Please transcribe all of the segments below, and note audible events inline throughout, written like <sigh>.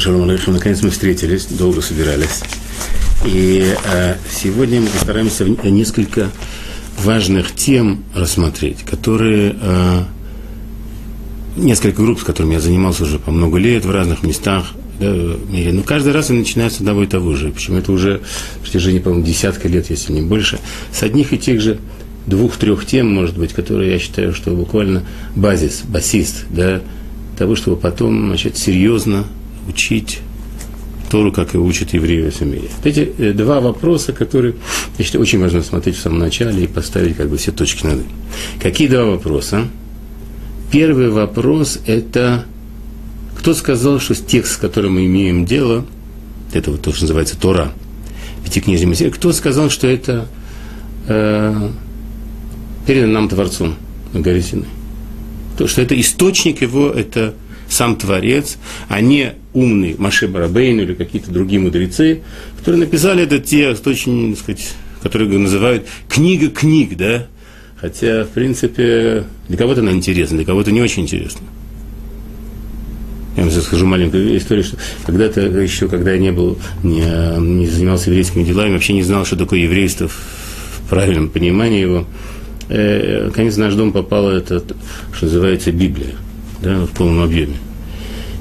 Шалом алейкум. Наконец мы встретились, долго собирались. И э, сегодня мы постараемся несколько важных тем рассмотреть, которые э, несколько групп, с которыми я занимался уже по много лет в разных местах да, в мире. Но каждый раз они начинаются с одного и того же. Почему это уже в протяжении, по-моему, десятка лет, если не больше, с одних и тех же двух-трех тем, может быть, которые я считаю, что буквально базис, басист, да, того, чтобы потом начать серьезно учить Тору, как и учат евреи во всем мире. Эти э, два вопроса, которые, я считаю, очень важно смотреть в самом начале и поставить как бы все точки над «и». Какие два вопроса? Первый вопрос – это кто сказал, что текст, с которым мы имеем дело, это вот то, что называется Тора, Пятикнижие Моисея, кто сказал, что это э, передано нам Творцом на? То, что это источник его, это сам Творец, а не умный Маше Барабейн или какие-то другие мудрецы, которые написали этот текст, очень, так сказать, который называют книга книг, да, хотя, в принципе, для кого-то она интересна, для кого-то не очень интересна. Я вам скажу маленькую историю, что когда-то еще, когда я не был, не, не занимался еврейскими делами, вообще не знал, что такое еврейство в правильном понимании его. Э, наконец в наш дом попала это, что называется, Библия да, в полном объеме.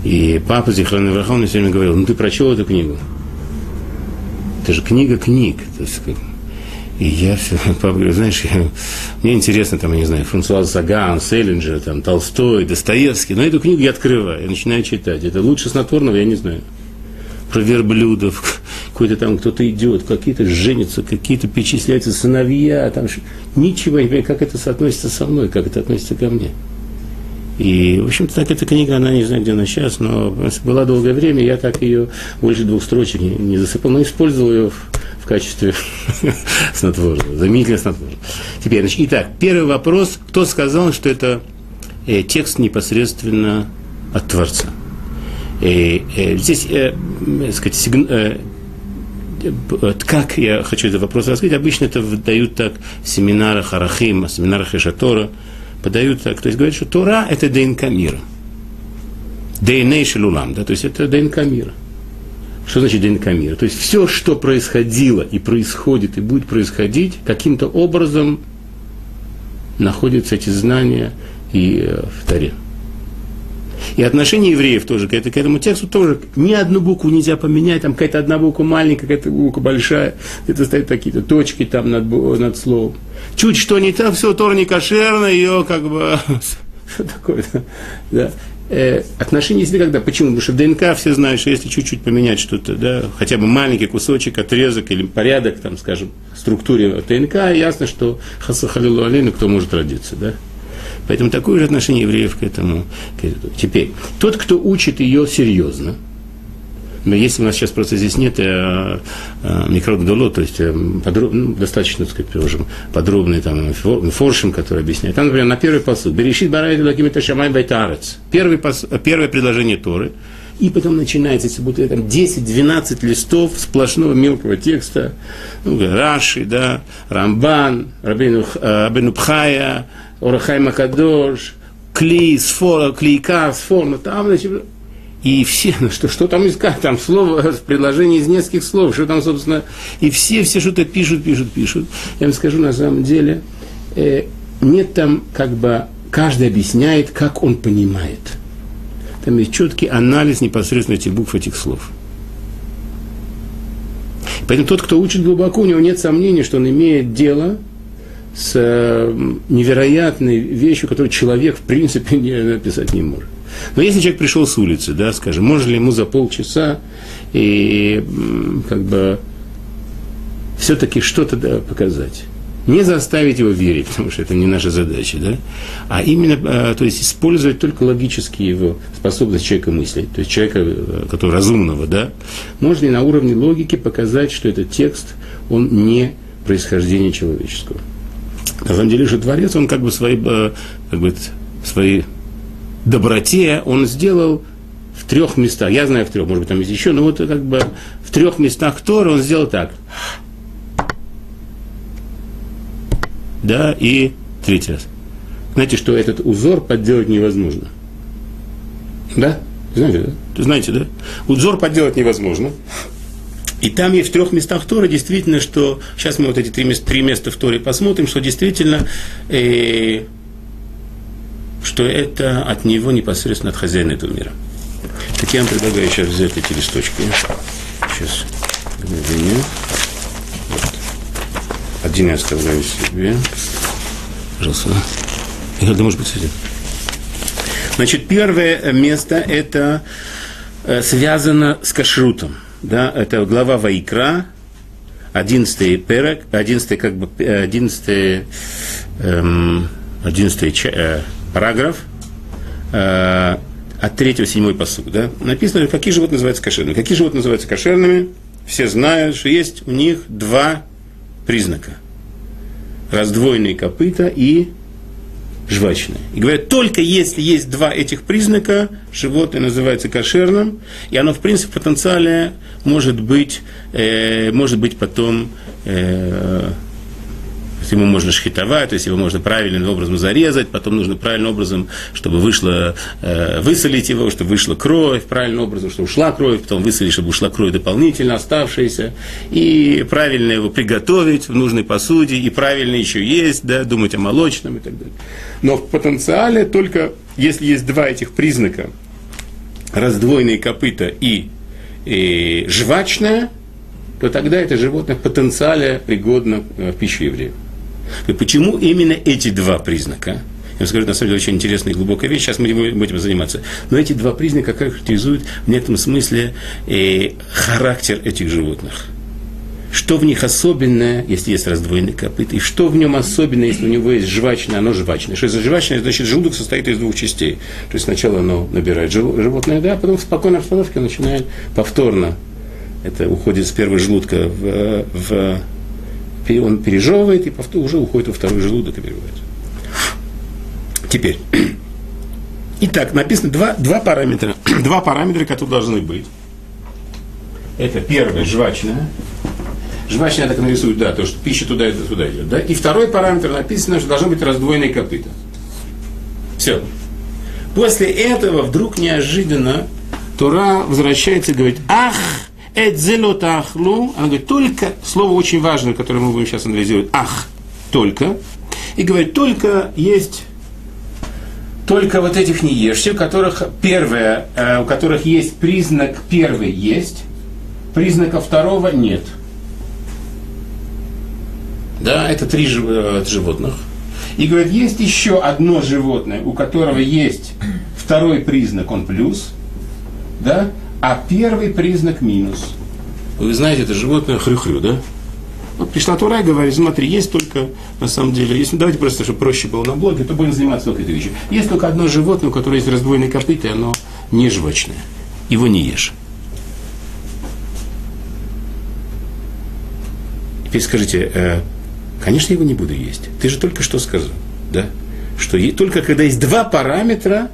И папа Зихран Ивраха, мне все время говорил, ну ты прочел эту книгу? Это же книга книг. То есть, и я все, <laughs> папа говорит, знаешь, я, мне интересно, там, я не знаю, Франсуаз Саган, Селлинджер, там, Толстой, Достоевский, но эту книгу я открываю, я начинаю читать. Это лучше снотворного, я не знаю. Про верблюдов, <laughs> какой-то там кто-то идет, какие-то женятся, какие-то перечисляются сыновья, там ничего не понимаю, как это соотносится со мной, как это относится ко мне. И, в общем-то, так эта книга, она не знаю, где она сейчас, но была долгое время, я так ее больше двух строчек не, не засыпал, но использовал ее в, в качестве <laughs> снотворного, заменителя снотворного. Теперь, значит, итак, первый вопрос, кто сказал, что это э, текст непосредственно от Творца? Э, э, здесь, э, сказать, сигн, э, как я хочу этот вопрос раскрыть, обычно это выдают так в семинарах Арахим, в семинарах Ишатора, подают так. То есть говорят, что Тора – это ДНК мира. ДНК шелулам, да, то есть это ДНК мира. Что значит ДНК мира? То есть все, что происходило и происходит и будет происходить, каким-то образом находятся эти знания и э, в Торе. И отношение евреев тоже к, это, к этому тексту тоже ни одну букву нельзя поменять, там какая-то одна буква маленькая, какая-то буква большая, это стоят какие-то точки там над, над словом. Чуть что не так, все, Тор не кошерно, ее как бы... <laughs> Что такое? Да. Э, отношения есть когда? Почему? Потому что в ДНК все знают, что если чуть-чуть поменять что-то, да, хотя бы маленький кусочек, отрезок или порядок, там, скажем, структуре ДНК, ясно, что Хасахалилу Алейну кто может родиться, да? Поэтому такое же отношение евреев к этому. Теперь, тот, кто учит ее серьезно, но если у нас сейчас просто здесь нет э, э, то есть э, подроб, ну, достаточно, так сказать, приложим, подробный там форшим, который объясняет. Там, например, на первый посуд. Берешит барайт лагимита шамай байтарец. Первый пос, первое предложение Торы. И потом начинается, если будет там 10-12 листов сплошного мелкого текста, ну, Раши, да, Рамбан, Рабину, э, Рабину Пхая, Орахай Макадош, Кли, Сфор, Клейка, Сфор, ну там, значит, и все, ну что, что там искать, там слово, <laughs> предложение из нескольких слов, что там, собственно, и все, все что-то пишут, пишут, пишут. Я вам скажу, на самом деле, э, нет там, как бы, каждый объясняет, как он понимает. Там есть четкий анализ непосредственно этих букв, этих слов. Поэтому тот, кто учит глубоко, у него нет сомнений, что он имеет дело с э, невероятной вещью, которую человек, в принципе, <laughs> не написать не может. Но если человек пришел с улицы, да, скажем, можно ли ему за полчаса и как бы все-таки что-то да, показать? Не заставить его верить, <laughs> потому что это не наша задача, да? а именно, э, то есть использовать только логические его способности человека мыслить, то есть человека, э, который разумного, да? Можно ли на уровне логики показать, что этот текст, он не происхождение человеческого. На самом деле же Творец, он как бы свои, э, как бы, свои доброте, он сделал в трех местах, я знаю в трех, может быть, там есть еще, но вот как бы в трех местах Тора он сделал так. Да, и третий раз. Знаете, что этот узор подделать невозможно. Да? Знаете, да? Знаете, да? Удзор подделать невозможно. И там есть в трех местах Торы действительно, что сейчас мы вот эти три места, три места в Торе посмотрим, что действительно, э, что это от него непосредственно от хозяина этого мира. Так я вам предлагаю сейчас взять эти листочки. Сейчас, мгновение. Вот. Один я оставляю себе. Пожалуйста. Это может быть один. Значит, первое место это э, связано с кашрутом. Да, это глава Вайкра, 11 перек, 11 как бы 11, эм, 11 э, параграф, э, от 3 7 посуд, да, написано, какие животные называются кошерными. Какие животные называются кошерными? Все знают, что есть у них два признака. Раздвоенные копыта и жвачное. И говорят, только если есть два этих признака, животное называется кошерным, и оно, в принципе, в потенциале может быть, э, может быть потом э, ему можно шхитовать, то есть его можно правильным образом зарезать, потом нужно правильным образом, чтобы вышло, э, высолить его, чтобы вышла кровь, правильным образом, чтобы ушла кровь, потом высолить, чтобы ушла кровь дополнительно оставшаяся, и правильно его приготовить в нужной посуде, и правильно еще есть, да, думать о молочном и так далее. Но в потенциале только если есть два этих признака, раздвоенные копыта и, и жвачное, то тогда это животное в пригодно э, в пищу евреев. И почему именно эти два признака? Я вам скажу, на самом деле, очень интересная и глубокая вещь. Сейчас мы будем заниматься. Но эти два признака характеризуют в некотором смысле э, характер этих животных. Что в них особенное, если есть раздвоенный копыт, и что в нем особенное, если у него есть жвачное, оно жвачное. Что за жвачное, значит, желудок состоит из двух частей. То есть сначала оно набирает животное, да, а потом в спокойной обстановке начинает повторно. Это уходит с первого желудка в, в он пережевывает и повтор, уже уходит во второй желудок и переводится. Теперь. <clears throat> Итак, написано два, два параметра. <clears throat> Два параметра, которые должны быть. Это первое, жвачное. Жвачное так нарисуют, да, то, что пища туда и туда идет. Да? И второй параметр написано, что должны быть раздвоенные копыта. Все. После этого вдруг неожиданно Тура возвращается и говорит, ах, Эдзелотахлу, она говорит, только, слово очень важное, которое мы будем сейчас анализировать, ах, только. И говорит, только есть, только вот этих не ешьте, у которых первое, э, у которых есть признак первый есть, признака второго нет. Да, это три э, животных. И говорит, есть еще одно животное, у которого есть второй признак, он плюс, да, а первый признак минус. Вы знаете, это животное хрю-хрю, да? Вот пришла Тура и говорит, смотри, есть только, на самом деле, если, давайте просто, чтобы проще было на блоге, то будем заниматься только этой вещью. Есть только одно животное, у которого есть раздвоенные копыта, и оно не жвачное. Его не ешь. Теперь скажите, э, конечно, его не буду есть. Ты же только что сказал, да? Что только когда есть два параметра,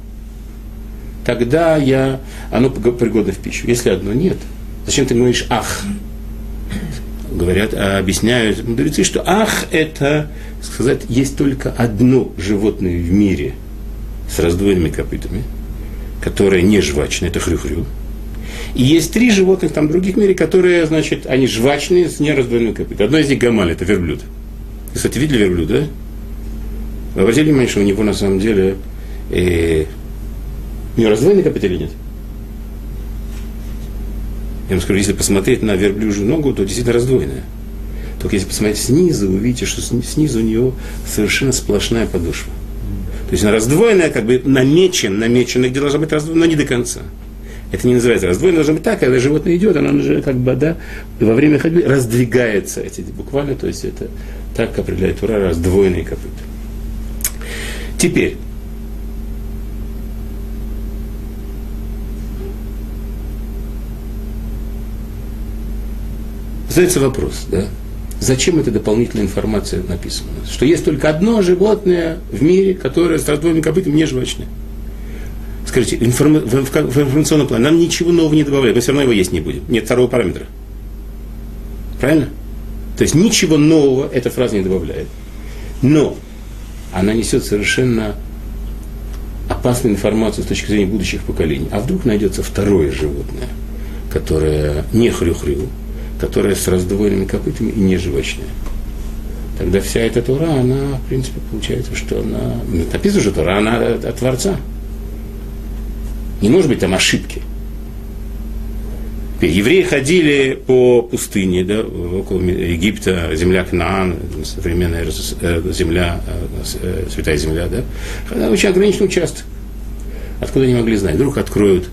тогда я, оно пригодно в пищу. Если одно нет, зачем ты говоришь «ах»? Говорят, а объясняют мудрецы, что «ах» – это, сказать, есть только одно животное в мире с раздвоенными копытами, которое не жвачное, это хрю-хрю. И есть три животных там в других мире, которые, значит, они жвачные с нераздвоенными копытами. Одно из них гамаль, это верблюд. Кстати, видели верблюда? Да? Вы обратили внимание, что у него на самом деле э, у него раздвоенный копыт или нет? Я вам скажу, если посмотреть на верблюжью ногу, то действительно раздвоенная. Только если посмотреть снизу, вы увидите, что снизу у нее совершенно сплошная подошва. То есть она раздвоенная, как бы намечен, намечена, где должна быть раздвоена, но не до конца. Это не называется раздвоено, должно быть так, когда животное идет, оно уже как бы, да, во время ходьбы раздвигается, эти, буквально, то есть это так определяет Тура раздвоенные копыта. Теперь, Задается вопрос, да? Зачем эта дополнительная информация написана? Что есть только одно животное в мире, которое с раздвоенным копытом не жвачное. Скажите, в, в информационном плане нам ничего нового не добавляют, мы все равно его есть не будем. Нет второго параметра. Правильно? То есть ничего нового эта фраза не добавляет. Но она несет совершенно опасную информацию с точки зрения будущих поколений. А вдруг найдется второе животное, которое не хрю-хрю, которое с раздвоенными копытами и не. Тогда вся эта Тура, она, в принципе, получается, что она... Написано же Тура, она от, от Творца. Не может быть там ошибки. Евреи ходили по пустыне, да, около Египта, земля Кнаан, современная э, земля, э, э, святая земля, да, очень ограниченный участок. Откуда они могли знать? Вдруг откроют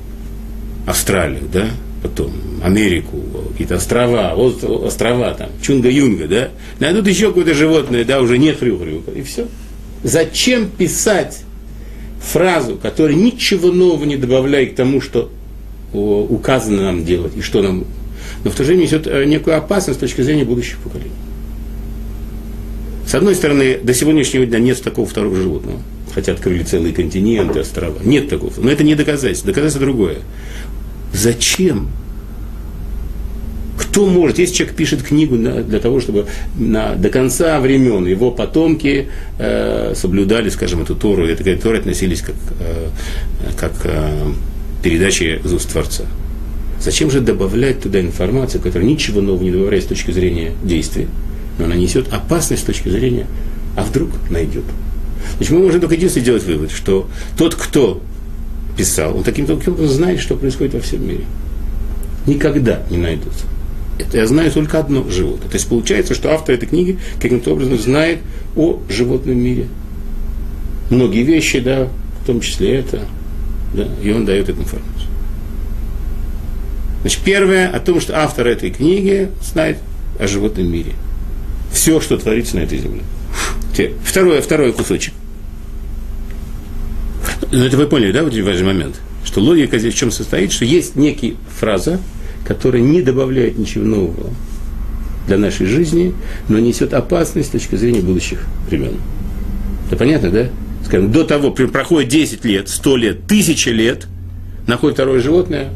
Австралию, да, потом Америку, какие-то острова, острова там, Чунга-Юнга, да, найдут еще какое-то животное, да, уже не хрю-хрю, и все. Зачем писать фразу, которая ничего нового не добавляет к тому, что указано нам делать и что нам... Но в то же время несет э, некую опасность с точки зрения будущих поколений. С одной стороны, до сегодняшнего дня нет такого второго животного. Хотя открыли целые континенты, острова. Нет такого. Но это не доказательство. Доказательство другое. Зачем? Кто может, если человек пишет книгу на, для того, чтобы на, до конца времен его потомки э, соблюдали, скажем, эту Тору, и к Торе относились как, э, как э, передачи из уст Творца. Зачем же добавлять туда информацию, которая ничего нового не добавляет с точки зрения действия, но она несет опасность с точки зрения, а вдруг найдет. Значит, мы можем только единственное сделать вывод, что тот, кто писал, он таким образом знает, что происходит во всем мире. Никогда не найдутся. Это я знаю только одно животное. То есть получается, что автор этой книги каким-то образом знает о животном мире. Многие вещи, да, в том числе это, да, и он дает эту информацию. Значит, первое о том, что автор этой книги знает о животном мире. Все, что творится на этой земле. Второе, второй кусочек. Ну, это вы поняли, да, вот важный момент? Что логика здесь в чем состоит, что есть некий фраза, которая не добавляет ничего нового для нашей жизни, но несет опасность с точки зрения будущих времен. Это понятно, да? скажем, до того, проходит 10 лет, 100 лет, 1000 лет, находит второе животное,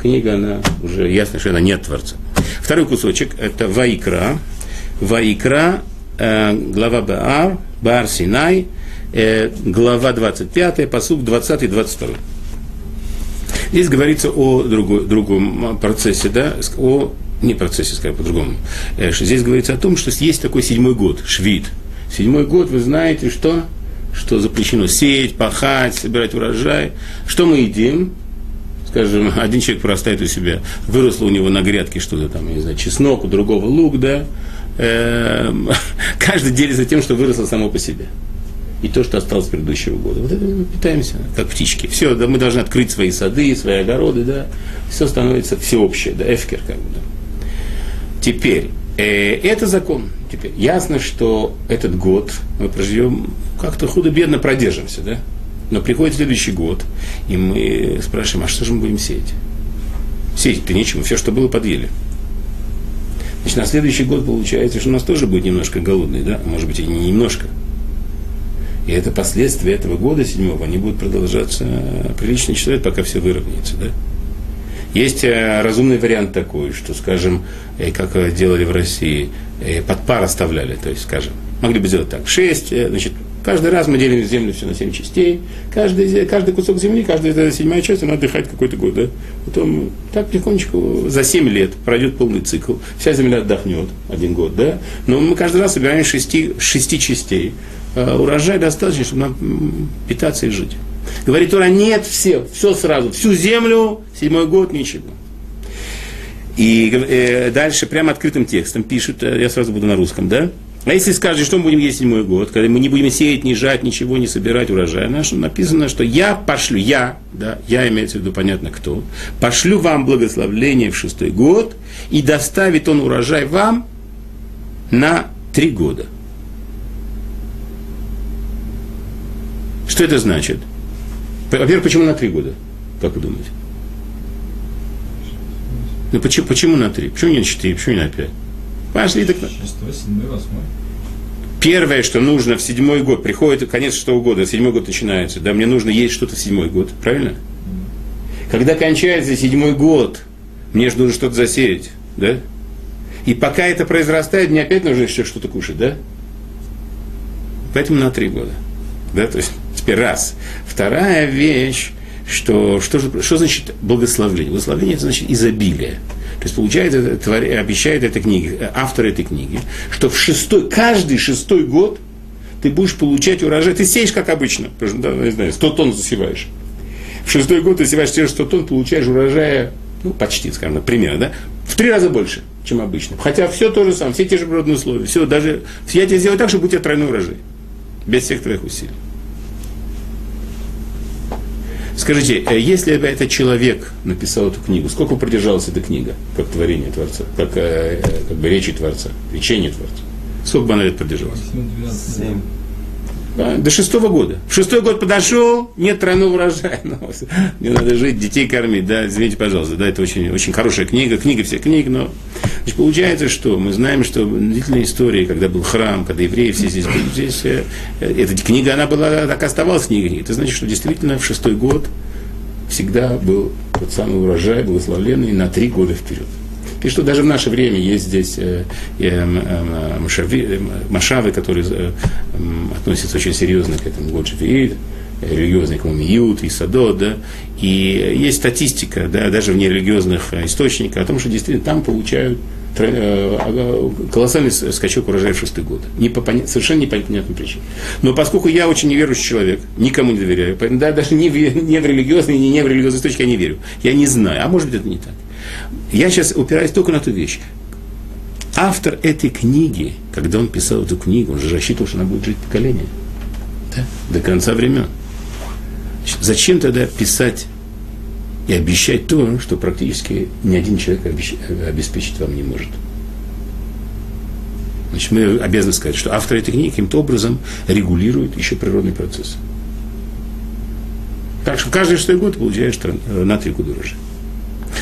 книга, она уже ясно, что она не от Творца. Второй кусочек – это Ваикра. Ваикра, э, глава Баар, Баар Синай, э, глава 25, посуд 20-22. Здесь говорится о другой, другом процессе, да, о не процессе, скажем по-другому. Э, здесь говорится о том, что есть такой седьмой год, швид. Седьмой год, вы знаете, что? что запрещено сеять, пахать, собирать урожай. Что мы едим? Скажем, <laughs> один человек простает у себя, выросло у него на грядке что-то там, не знаю, чеснок, у другого лук, да. Эм, <laughs> каждый делится тем, что выросло само по себе. И то, что осталось предыдущего года. Вот это мы питаемся, как птички. Все, да, мы должны открыть свои сады, свои огороды, да. Все становится всеобщее, да, эфкер как бы. Да. Теперь, э, это закон. Теперь ясно, что этот год мы проживем как-то худо-бедно продержимся, да? Но приходит следующий год, и мы спрашиваем, а что же мы будем сеять? Сеять-то нечего, все, что было, подъели. Значит, на следующий год получается, что у нас тоже будет немножко голодный, да? Может быть, и не немножко. И это последствия этого года седьмого, они будут продолжаться приличный человек, пока все выровняется, да? Есть э, разумный вариант такой, что, скажем, э, как делали в России, э, под пар оставляли, то есть, скажем, могли бы сделать так, шесть, значит, каждый раз мы делим землю все на семь частей, каждый, каждый кусок земли, каждая седьмая часть, она отдыхает какой-то год, да? Потом так потихонечку за семь лет пройдет полный цикл, вся земля отдохнет один год, да? Но мы каждый раз собираем шести, шести частей. урожай достаточно, чтобы нам питаться и жить. Говорит Тора, нет, все, все сразу, всю землю, седьмой год, ничего. И э, дальше прямо открытым текстом пишут, э, я сразу буду на русском, да? А если скажешь, что мы будем есть седьмой год, когда мы не будем сеять, не жать, ничего, не собирать урожай, наш, написано, что я пошлю, я, да, я имеется в виду понятно кто, пошлю вам благословление в шестой год, и доставит он урожай вам на три года. Что это значит? Во-первых, почему на три года? Как вы думаете? Ну почему, почему на три? Почему не на четыре? Почему не на пять? Пошли так. Шестой, седьмой, восьмой. Первое, что нужно в седьмой год, приходит конец шестого года, седьмой год начинается, да, мне нужно есть что-то в седьмой год, правильно? Когда кончается седьмой год, мне же нужно что-то засеять, да? И пока это произрастает, мне опять нужно еще что-то кушать, да? Поэтому на три года. Да, то есть Теперь раз. Вторая вещь, что, что, что значит благословление? Благословение это значит изобилие. То есть получается, твори, обещает эта книга, автор этой книги, что в шестой, каждый шестой год ты будешь получать урожай. Ты сеешь, как обычно, да, не знаю, 100 тонн засеваешь. В шестой год ты севаешь те 100 тонн, получаешь урожая, ну, почти, скажем, примерно, да, в три раза больше, чем обычно. Хотя все то же самое, все те же природные условия, все, даже, я тебе сделаю так, чтобы у тебя тройной урожай, без всех твоих усилий. Скажите, э, если бы этот человек написал эту книгу, сколько продержалась эта книга, как творение Творца, как, э, как бы речи Творца, речение Творца? Сколько бы она лет продержалась? 7. До шестого года. В шестой год подошел, нет тройного урожая. <laughs> Но мне надо жить, детей кормить. Да, извините, пожалуйста. Да, это очень, очень хорошая книга, книга всех книг, но значит, получается, что мы знаем, что длительная история, когда был храм, когда евреи все здесь были, здесь, э, эта книга, она была, так оставалась книгой. Это значит, что действительно в шестой год всегда был тот самый урожай благословленный на три года вперед. И что даже в наше время есть здесь э, э, машави, э, машавы, которые э, относятся очень серьезно к этому Годжи религиозный Кумиют и Садот, да, и есть статистика, да, даже в нерелигиозных источниках о том, что действительно там получают э, колоссальный скачок урожая в шестый год. Не по, совершенно непонятной причине. Но поскольку я очень неверующий человек, никому не доверяю, да, даже не в, <laughs> не в религиозные, не, не в религиозные источники я не верю. Я не знаю, а может быть это не так. Я сейчас упираюсь только на ту вещь. Автор этой книги, когда он писал эту книгу, он же рассчитывал, что она будет жить поколение. Да? До конца времен. Зачем тогда писать и обещать то, что практически ни один человек обеспечить вам не может? Значит, мы обязаны сказать, что автор этой книги каким-то образом регулирует еще природный процесс. Так что каждый шестой год получаешь на три года урожая.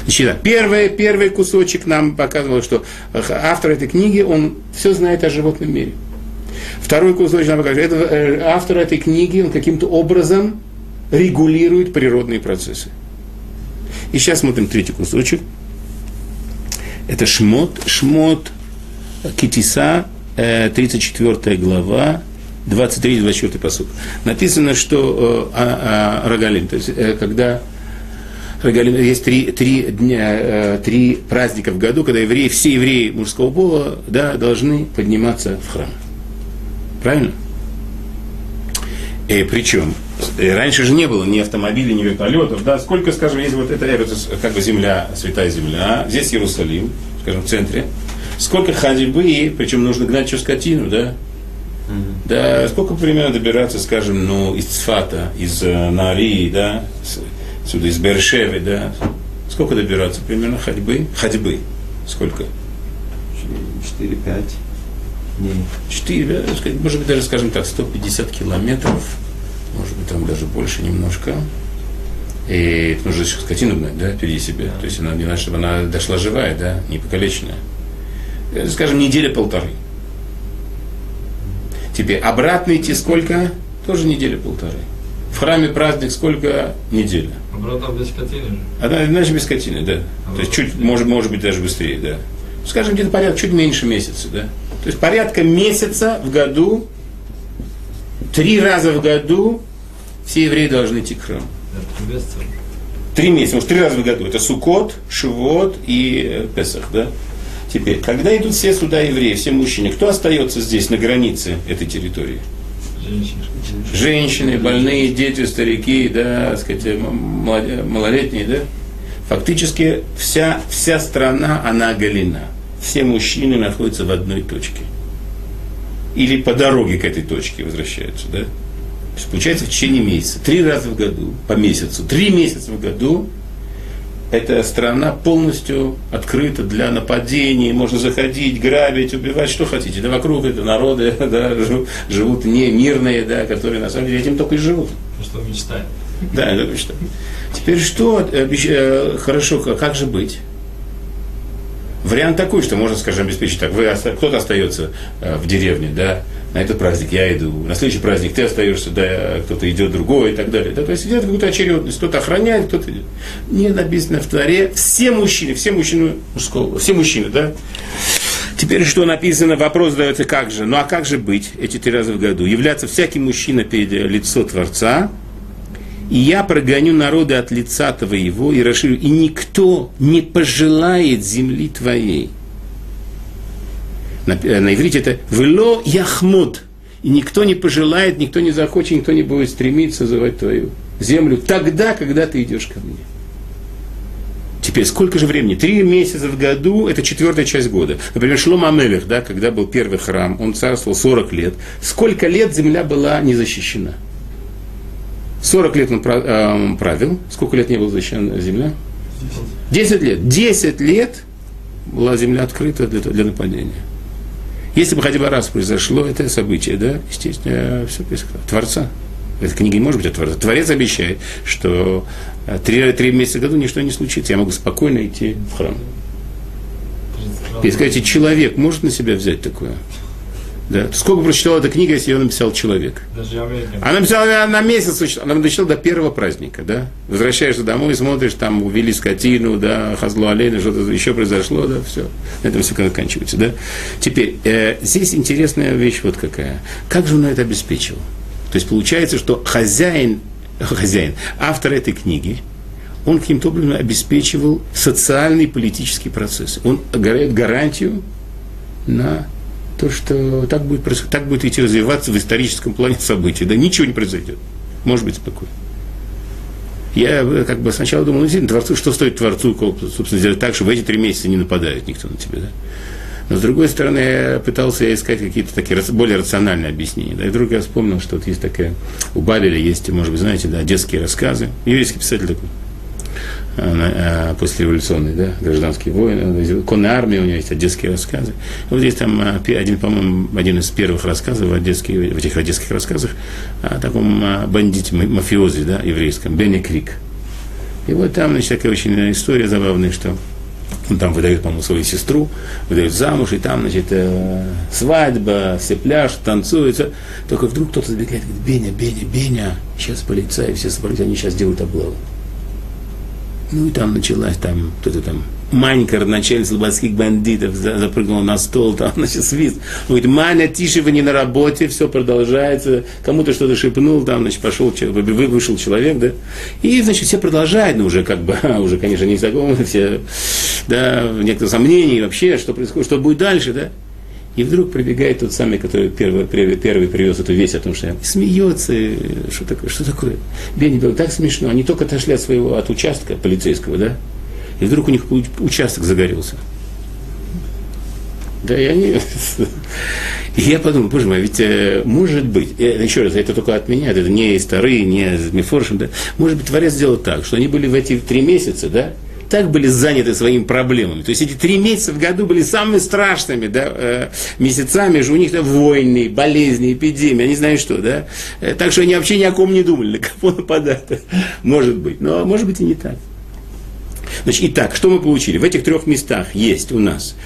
Значит, первый, первый кусочек нам показывал, что автор этой книги, он все знает о животном мире. Второй кусочек нам показывает, э, автор этой книги, он каким-то образом регулирует природные процессы. И сейчас смотрим третий кусочек. Это Шмот, Шмот Китиса, 34 э, глава, 23-24 посуд. Написано, что э, а, а, Рогалим, то есть когда есть три, три, дня, э, три праздника в году, когда евреи, все евреи мужского пола да, должны подниматься в храм. Правильно? И причем, э, раньше же не было ни автомобилей, ни вертолетов, да, сколько, скажем, есть вот это, это как бы земля, святая земля, здесь Иерусалим, скажем, в центре, сколько ходьбы, причем нужно гнать всю скотину, да, Mm-hmm. Да, сколько примерно добираться, скажем, ну, из Цфата, из э, Нарии, да, отсюда из Бершевы, да, сколько добираться примерно ходьбы? Ходьбы. Сколько? 4-5 дней. 4, может быть, даже, скажем так, 150 километров, может быть, там даже больше немножко. И нужно еще скотину гнать, да, впереди себя. То есть она не надо, чтобы она дошла живая, да, не покалеченная. Э, скажем, неделя-полторы. Теперь обратно идти сколько? Тоже неделя-полторы. В храме праздник сколько? Неделя. Обратно без скотины? А, иначе без скотины, да. А То есть чуть, может, может быть, даже быстрее, да. Скажем, где-то порядка чуть меньше месяца, да. То есть порядка месяца в году, три раза в году все евреи должны идти к храму. Три месяца, может, три раза в году. Это Сукот, Шивот и э, Песах, да? Теперь, когда идут все сюда евреи, все мужчины, кто остается здесь, на границе этой территории? Женщины. Женщины, больные, дети, старики, да, сказать, малолетние, да. Фактически вся, вся страна, она оголена. Все мужчины находятся в одной точке. Или по дороге к этой точке возвращаются, да. То есть, получается, в течение месяца, три раза в году, по месяцу, три месяца в году эта страна полностью открыта для нападений, можно заходить, грабить, убивать, что хотите. Да вокруг это народы <laughs> да, живут не мирные, да, которые на самом деле этим только и живут. Что мечтаем. Да, это мечта. Теперь что, э, хорошо, как же быть? Вариант такой, что можно, скажем, обеспечить так. Вы, кто-то остается э, в деревне, да, на этот праздник я иду, на следующий праздник ты остаешься, да, кто-то идет другой и так далее. Да, то есть идет какую-то очередность, кто-то охраняет, кто-то идет. Не написано в Таре, все мужчины, все мужчины мужского, все мужчины, да, Теперь что написано, вопрос задается, как же? Ну а как же быть эти три раза в году? Являться всякий мужчина перед лицо Творца, и я прогоню народы от лица твоего и расширю, и никто не пожелает земли твоей. На, на иврите это «вело яхмуд», и никто не пожелает, никто не захочет, никто не будет стремиться завоевать твою землю тогда, когда ты идешь ко мне. Теперь сколько же времени? Три месяца в году – это четвертая часть года. Например, Шлом Амелех, да, когда был первый храм, он царствовал 40 лет. Сколько лет земля была не защищена? 40 лет он э, правил. Сколько лет не была защищена земля? 10 лет. 10 лет была земля открыта для, для нападения. Если бы хотя бы раз произошло это событие, да, естественно, все происходит. Творца. Эта книга не может быть от Творца. Творец обещает, что э, три, три месяца в году ничто не случится. Я могу спокойно идти в храм. И скажите, человек может на себя взять такое? Да. Сколько прочитал эта книга, если ее написал человек? Даже Америка. Она написала на месяц, она дочитала до первого праздника, да? Возвращаешься домой, смотришь, там увели скотину, да, хазлу олейна, что-то еще произошло, да, все. На этом все заканчивается, да? Теперь, э, здесь интересная вещь вот какая. Как же он это обеспечил? То есть получается, что хозяин, <laughs> хозяин, автор этой книги, он каким-то образом обеспечивал социальный и политический процесс. Он дает гарантию на то, что так будет, так будет идти развиваться в историческом плане событий. Да ничего не произойдет. Может быть спокойно. Я э, как бы сначала думал, ну, действительно, Творцу, что стоит Творцу, собственно, сделать так, чтобы эти три месяца не нападает никто на тебя, да? Но, с другой стороны, я пытался искать какие-то такие более рациональные объяснения. Да, и вдруг я вспомнил, что вот есть такая, у Бабеля есть, может быть, знаете, да, детские рассказы. Еврейский писатель такой, послереволюционный, да, гражданский воин, конная армия, у него есть одесские рассказы. Вот здесь там а, один, по-моему, один из первых рассказов в, одесских, в этих одесских рассказах о таком бандите, мафиозе, да, еврейском, Бенни Крик. И вот там, значит, такая очень история забавная, что он там выдает, по-моему, свою сестру, выдает замуж, и там, значит, э, свадьба, все пляж, танцуются. Только вдруг кто-то забегает, говорит, Беня, Беня, Беня, сейчас полицаи все собрались, они сейчас делают облаву. Ну и там началась там кто-то там Манька, родоначальник слободских бандитов, запрыгнул на стол, там, <laughs> значит, свист. Он говорит, Маня, тише, вы не на работе, все продолжается. Кому-то что-то шепнул, там, значит, пошел, вышел человек, да. И, значит, все продолжают, ну, уже как бы, <laughs> уже, конечно, не знакомы, <laughs> все, да, некоторые сомнения вообще, что происходит, что будет дальше, да. И вдруг прибегает тот самый, который первый, первый, привез эту весть о том, что смеется, что такое, что такое. Бенни был так смешно. Они только отошли от своего, от участка полицейского, да? И вдруг у них участок загорелся. Да, и они... <laughs> И я подумал, боже мой, ведь э, может быть, э, еще раз, это только от меня, это не из Тары, не из да, может быть, Творец сделал так, что они были в эти три месяца, да, так были заняты своими проблемами. То есть эти три месяца в году были самыми страшными да, э, месяцами, же у них там войны, болезни, эпидемии, они знают что, да. Э, так что они вообще ни о ком не думали, на кого нападать. <laughs> Может быть, но может быть и не так. Значит, итак, что мы получили? В этих трех местах есть у нас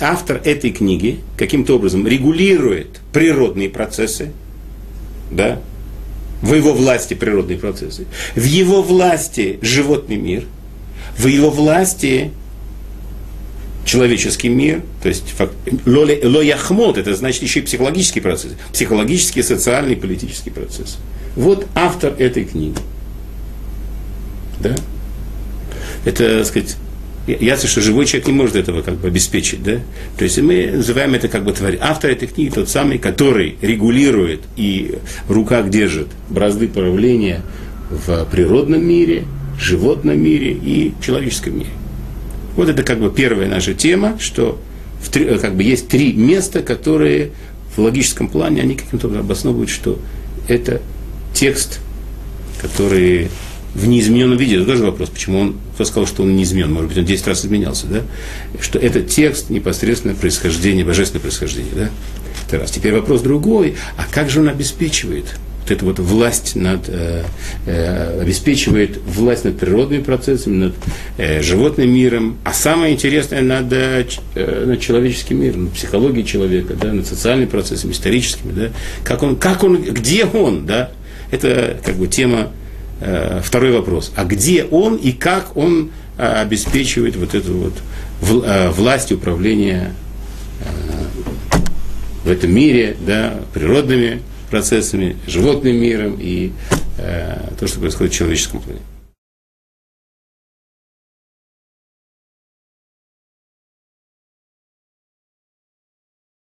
автор этой книги каким-то образом регулирует природные процессы, да, в его власти природные процессы, в его власти животный мир – в его власти человеческий мир, то есть ло яхмот, это значит еще и психологический процесс, психологический, социальный, политический процесс. Вот автор этой книги. Да? Это, так сказать, ясно, что живой человек не может этого как бы обеспечить, да? То есть мы называем это как бы тварь. Автор этой книги тот самый, который регулирует и в руках держит бразды правления в природном мире – животном мире и человеческом мире. Вот это как бы первая наша тема, что в три, как бы есть три места, которые в логическом плане, они каким-то образом обосновывают, что это текст, который в неизмененном виде. Это тоже вопрос, почему он, кто сказал, что он не изменен, может быть, он 10 раз изменялся, да? Что это текст непосредственное происхождение, божественное происхождение, да? Это раз. Теперь вопрос другой, а как же он обеспечивает вот эта вот власть над, э, э, обеспечивает власть над природными процессами, над э, животным миром, а самое интересное над, э, над человеческим миром, над психологией человека, да, над социальными процессами, историческими, да, как он, как он, где он, да, это как бы тема, э, второй вопрос, а где он и как он э, обеспечивает вот эту вот в, э, власть управления в этом мире, да, природными процессами, животным миром и э, то, что происходит в человеческом плане.